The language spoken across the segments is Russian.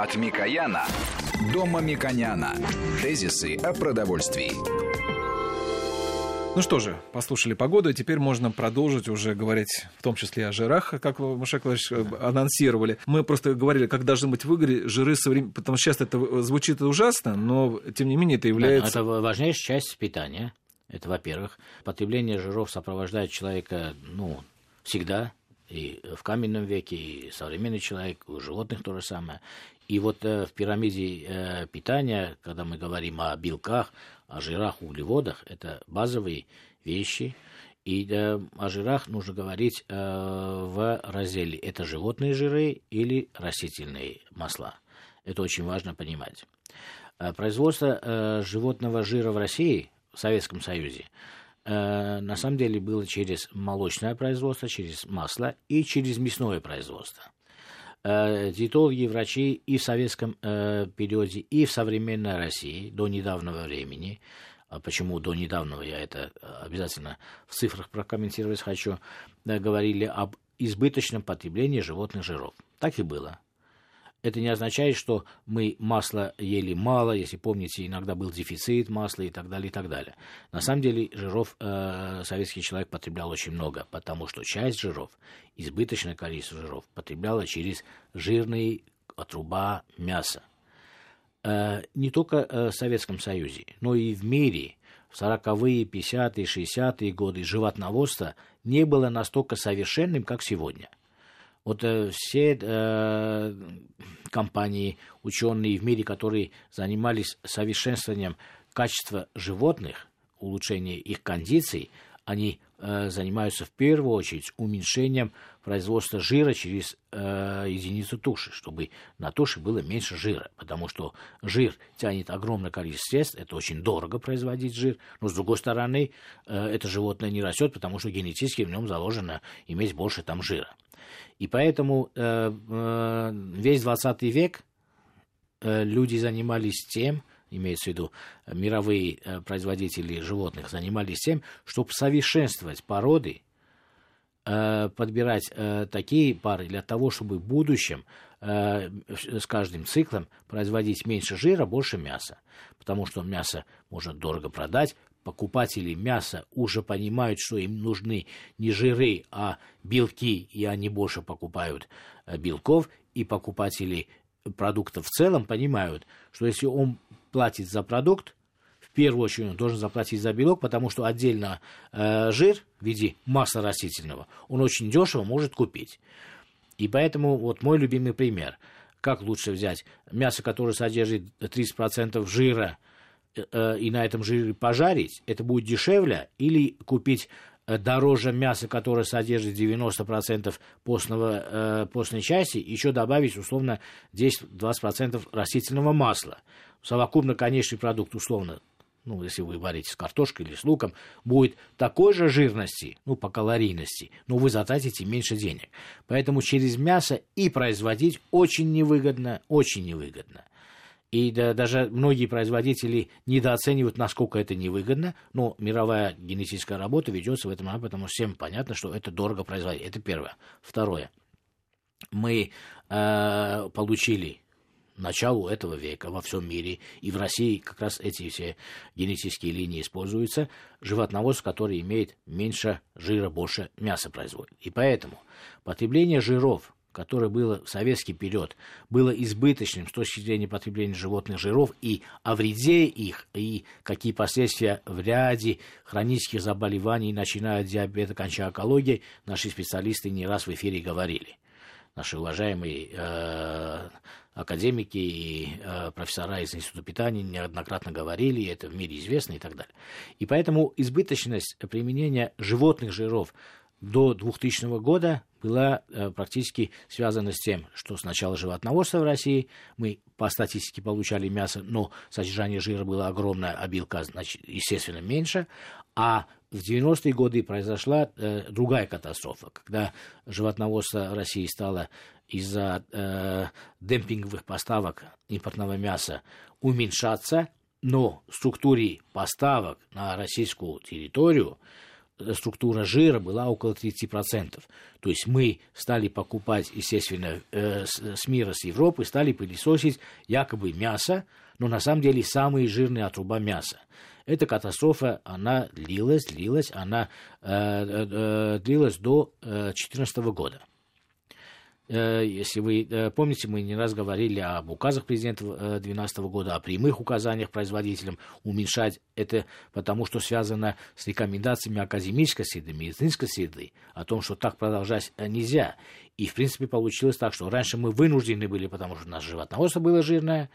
От Микояна до Мамиконяна. Тезисы о продовольствии. Ну что же, послушали погоду, и теперь можно продолжить уже говорить, в том числе о жирах, как вы, Машек Владимирович, э, анонсировали. Мы просто говорили, как должны быть в игре жиры современные, потому что часто это звучит ужасно, но тем не менее это является... Да, это важнейшая часть питания. Это, во-первых, потребление жиров сопровождает человека, ну, всегда, и в каменном веке, и современный человек, у животных то же самое. И вот э, в пирамиде э, питания, когда мы говорим о белках, о жирах, углеводах, это базовые вещи. И э, о жирах нужно говорить э, в разделе это животные жиры или растительные масла. Это очень важно понимать. Э, производство э, животного жира в России, в Советском Союзе, э, на самом деле было через молочное производство, через масло и через мясное производство. Э, диетологи, врачи и в советском э, периоде, и в современной России до недавнего времени, а почему до недавнего я это обязательно в цифрах прокомментировать хочу, э, говорили об избыточном потреблении животных жиров. Так и было это не означает, что мы масло ели мало, если помните, иногда был дефицит масла и так далее, и так далее. На самом деле жиров э, советский человек потреблял очень много, потому что часть жиров, избыточное количество жиров, потребляла через жирные отруба мяса. Э, не только э, в Советском Союзе, но и в мире в 40-е, 50-е, 60-е годы животноводство не было настолько совершенным, как сегодня – вот э, все э, компании, ученые в мире, которые занимались совершенствованием качества животных, улучшением их кондиций, они занимаются в первую очередь уменьшением производства жира через э, единицу туши, чтобы на туше было меньше жира, потому что жир тянет огромное количество средств, это очень дорого производить жир, но с другой стороны э, это животное не растет, потому что генетически в нем заложено иметь больше там жира. И поэтому э, э, весь 20 век э, люди занимались тем, имеется в виду мировые э, производители животных, занимались тем, чтобы совершенствовать породы, э, подбирать э, такие пары для того, чтобы в будущем э, с каждым циклом производить меньше жира, больше мяса. Потому что мясо можно дорого продать, покупатели мяса уже понимают, что им нужны не жиры, а белки, и они больше покупают э, белков, и покупатели продуктов в целом понимают, что если он платит за продукт, в первую очередь он должен заплатить за белок, потому что отдельно э, жир в виде масла растительного он очень дешево может купить. И поэтому вот мой любимый пример. Как лучше взять мясо, которое содержит 30% жира – Э, и на этом жире пожарить, это будет дешевле, или купить э, дороже мясо, которое содержит 90% постного, э, постной части, еще добавить условно 10-20% растительного масла. Совокупно конечный продукт условно ну, если вы варите с картошкой или с луком, будет такой же жирности, ну, по калорийности, но вы затратите меньше денег. Поэтому через мясо и производить очень невыгодно, очень невыгодно. И да, даже многие производители недооценивают, насколько это невыгодно, но мировая генетическая работа ведется в этом, потому что всем понятно, что это дорого производить. Это первое. Второе. Мы э, получили началу этого века во всем мире, и в России как раз эти все генетические линии используются, животноводство, который имеет меньше жира, больше мяса производит. И поэтому потребление жиров которое было в советский период, было избыточным с точки зрения потребления животных жиров и о вреде их, и какие последствия в ряде хронических заболеваний, начиная от диабета, кончая онкологией, наши специалисты не раз в эфире говорили. Наши уважаемые э, академики и э, профессора из Института питания неоднократно говорили, это в мире известно и так далее. И поэтому избыточность применения животных жиров до 2000 года была э, практически связана с тем, что сначала животноводство в России, мы по статистике получали мясо, но содержание жира было огромное, а белка, значит, естественно, меньше. А в 90-е годы произошла э, другая катастрофа, когда животноводство России стало из-за э, демпинговых поставок импортного мяса уменьшаться, но в структуре поставок на российскую территорию структура жира была около 30%. То есть мы стали покупать, естественно, э, с мира, с Европы, стали пылесосить якобы мясо, но на самом деле самые жирные отруба мяса. Эта катастрофа, она длилась, длилась, она э, э, э длилась до 2014 э, года. Э, если вы помните, мы не раз говорили об указах президента 2012 э, года, о прямых указаниях производителям уменьшать это, потому что связано с рекомендациями академической среды, медицинской среды, о том, что так продолжать нельзя. И, в принципе, получилось так, что раньше мы вынуждены были, потому что у нас животноводство было жирное,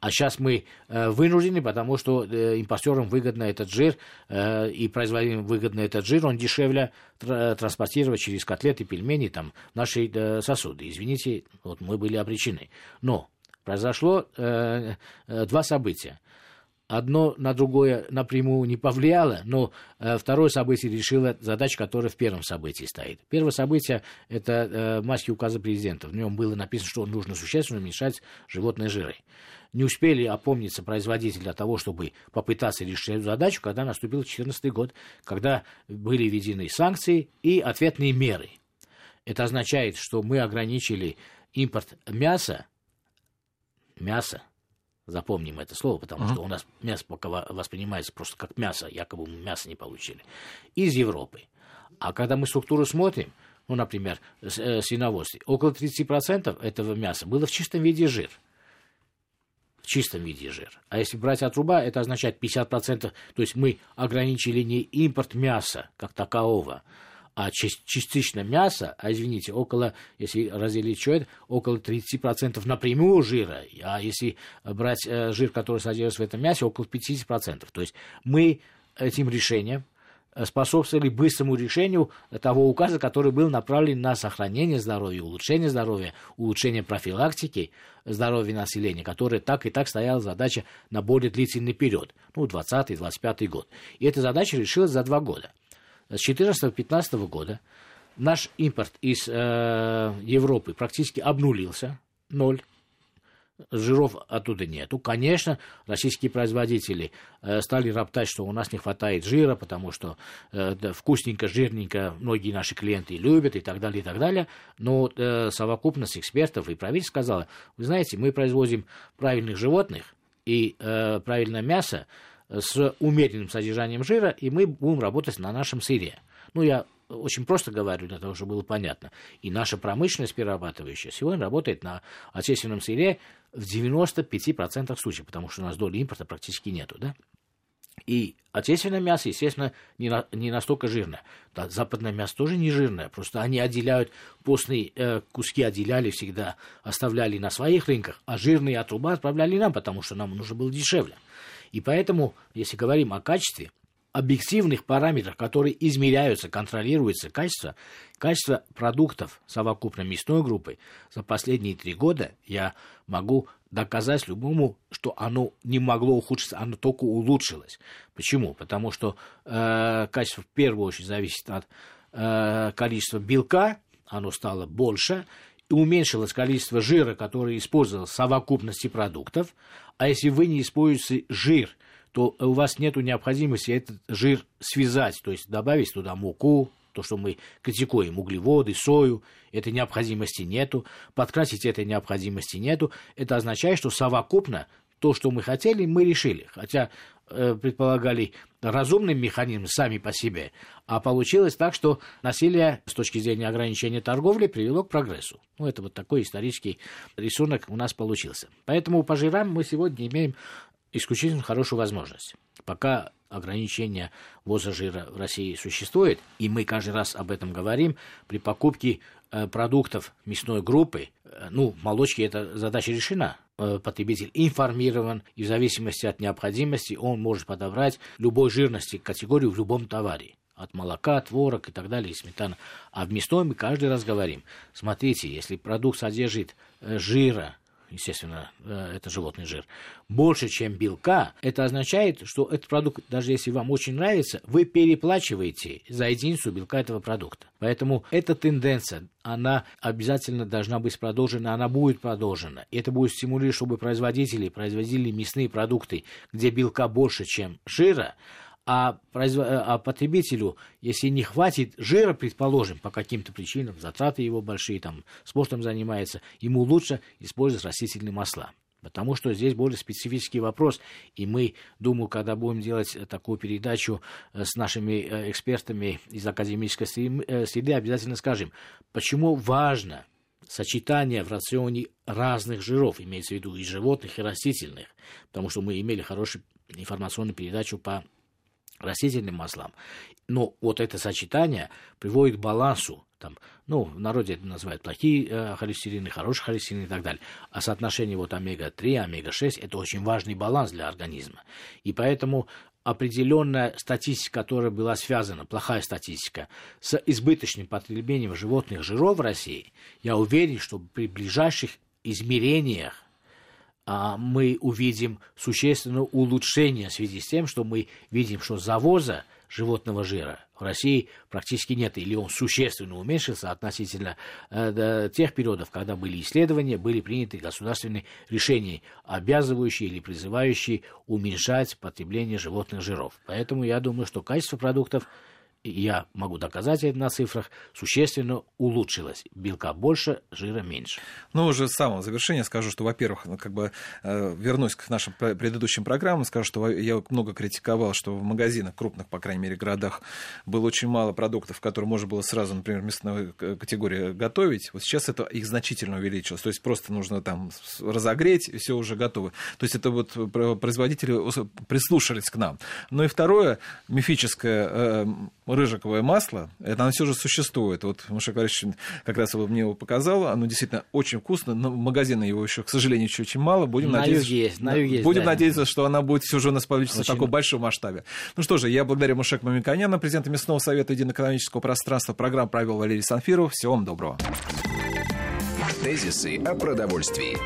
а сейчас мы э, вынуждены, потому что э, импортерам выгодно этот жир э, и производителям выгодно этот жир, он дешевле тр- транспортировать через котлеты, пельмени, там, наши сосуды. Извините, вот мы были обречены. Но произошло два события одно на другое напрямую не повлияло, но э, второе событие решило задачу, которая в первом событии стоит. Первое событие – это э, майский указ президента. В нем было написано, что нужно существенно уменьшать животные жиры не успели опомниться производители для того, чтобы попытаться решить эту задачу, когда наступил 2014 год, когда были введены санкции и ответные меры. Это означает, что мы ограничили импорт мяса, мяса, запомним это слово, потому uh-huh. что у нас мясо пока воспринимается просто как мясо, якобы мы мясо не получили, из Европы. А когда мы структуру смотрим, ну, например, э, свиноводстве, около 30% этого мяса было в чистом виде жир – в чистом виде жир. А если брать от руба, это означает 50%, то есть мы ограничили не импорт мяса как такового, а частично мяса, а извините, около, если разделить что это, около 30% напрямую жира, а если брать э, жир, который содержится в этом мясе, около 50%. То есть мы этим решением способствовали быстрому решению того указа, который был направлен на сохранение здоровья, улучшение здоровья, улучшение профилактики здоровья населения, которая так и так стояла задача на более длительный период, ну, 20-25 год. И эта задача решилась за два года. С 2014-2015 года наш импорт из э, Европы практически обнулился, ноль жиров оттуда нету. Конечно, российские производители э, стали роптать, что у нас не хватает жира, потому что э, вкусненько, жирненько многие наши клиенты любят и так далее, и так далее. Но э, совокупность экспертов и правительство сказала, вы знаете, мы производим правильных животных и э, правильное мясо с умеренным содержанием жира, и мы будем работать на нашем сыре. Ну, я очень просто говорю, для того, чтобы было понятно. И наша промышленность перерабатывающая сегодня работает на отечественном сыре в 95% случаев, потому что у нас доли импорта практически нету, да? И отечественное мясо, естественно, не, на, не настолько жирное. Да, западное мясо тоже не жирное, просто они отделяют, постные э, куски отделяли всегда, оставляли на своих рынках, а жирные от труба отправляли нам, потому что нам нужно было дешевле. И поэтому, если говорим о качестве, объективных параметрах, которые измеряются, контролируется качество, качество продуктов совокупной мясной группы за последние три года я могу доказать любому, что оно не могло ухудшиться, оно только улучшилось. Почему? Потому что э, качество в первую очередь зависит от э, количества белка, оно стало больше, уменьшилось количество жира, которое использовалось в совокупности продуктов. А если вы не используете жир – то у вас нет необходимости этот жир связать, то есть добавить туда муку, то, что мы критикуем, углеводы, сою, этой необходимости нету, подкрасить этой необходимости нету. Это означает, что совокупно то, что мы хотели, мы решили. Хотя предполагали разумный механизм сами по себе, а получилось так, что насилие с точки зрения ограничения торговли привело к прогрессу. Ну, это вот такой исторический рисунок у нас получился. Поэтому по жирам мы сегодня имеем исключительно хорошую возможность. Пока ограничение ввоза жира в России существует, и мы каждый раз об этом говорим, при покупке э, продуктов мясной группы, э, ну, молочки эта задача решена. Э, потребитель информирован, и в зависимости от необходимости он может подобрать любой жирности категорию в любом товаре от молока, творог и так далее, и сметана. А в мясной мы каждый раз говорим, смотрите, если продукт содержит жира естественно, э, это животный жир, больше, чем белка, это означает, что этот продукт, даже если вам очень нравится, вы переплачиваете за единицу белка этого продукта. Поэтому эта тенденция, она обязательно должна быть продолжена, она будет продолжена. И это будет стимулировать, чтобы производители производили мясные продукты, где белка больше, чем жира, А, произв... а потребителю, если не хватит жира, предположим, по каким-то причинам, затраты его большие, там, спортом занимается, ему лучше использовать растительные масла. Потому что здесь более специфический вопрос. И мы, думаю, когда будем делать такую передачу э, с нашими э, экспертами из академической э, среды, обязательно скажем, почему важно сочетание в рационе разных жиров, имеется в виду и животных, и растительных. Потому что мы имели хорошую информационную передачу по растительным маслам. Но вот это сочетание приводит к балансу. Там, ну, в народе это называют плохие э, холестерины, хорошие холестерины и так далее. А соотношение вот омега-3, омега-6 – это очень важный баланс для организма. И поэтому определенная статистика, которая была связана, плохая статистика, с избыточным потреблением животных жиров в России, я уверен, что при ближайших измерениях мы увидим существенное улучшение в связи с тем, что мы видим, что завоза животного жира в России практически нет, или он существенно уменьшился относительно э, тех периодов, когда были исследования, были приняты государственные решения, обязывающие или призывающие уменьшать потребление животных жиров. Поэтому я думаю, что качество продуктов я могу доказать это на цифрах, существенно улучшилось. Белка больше, жира меньше. Ну, уже с самого завершения скажу, что, во-первых, ну, как бы э, вернусь к нашим предыдущим программам, скажу, что я много критиковал, что в магазинах, крупных, по крайней мере, городах, было очень мало продуктов, которые можно было сразу, например, мясной категории готовить. Вот сейчас это их значительно увеличилось. То есть просто нужно там разогреть, и все уже готово. То есть это вот производители прислушались к нам. Ну и второе, мифическое э, рыжиковое масло, это оно все же существует. Вот Маша Борисович как раз мне его показал, оно действительно очень вкусно, но в магазины его еще, к сожалению, еще очень мало. Будем на надеяться, юге есть, на юге есть, будем да. надеяться, что она будет все же у нас получится Очень... в таком большом масштабе. Ну что же, я благодарю Мушек Мамиканяна, президента Мясного совета Единоэкономического пространства. Программу провел Валерий Санфиров. Всего вам доброго. Тезисы о продовольствии.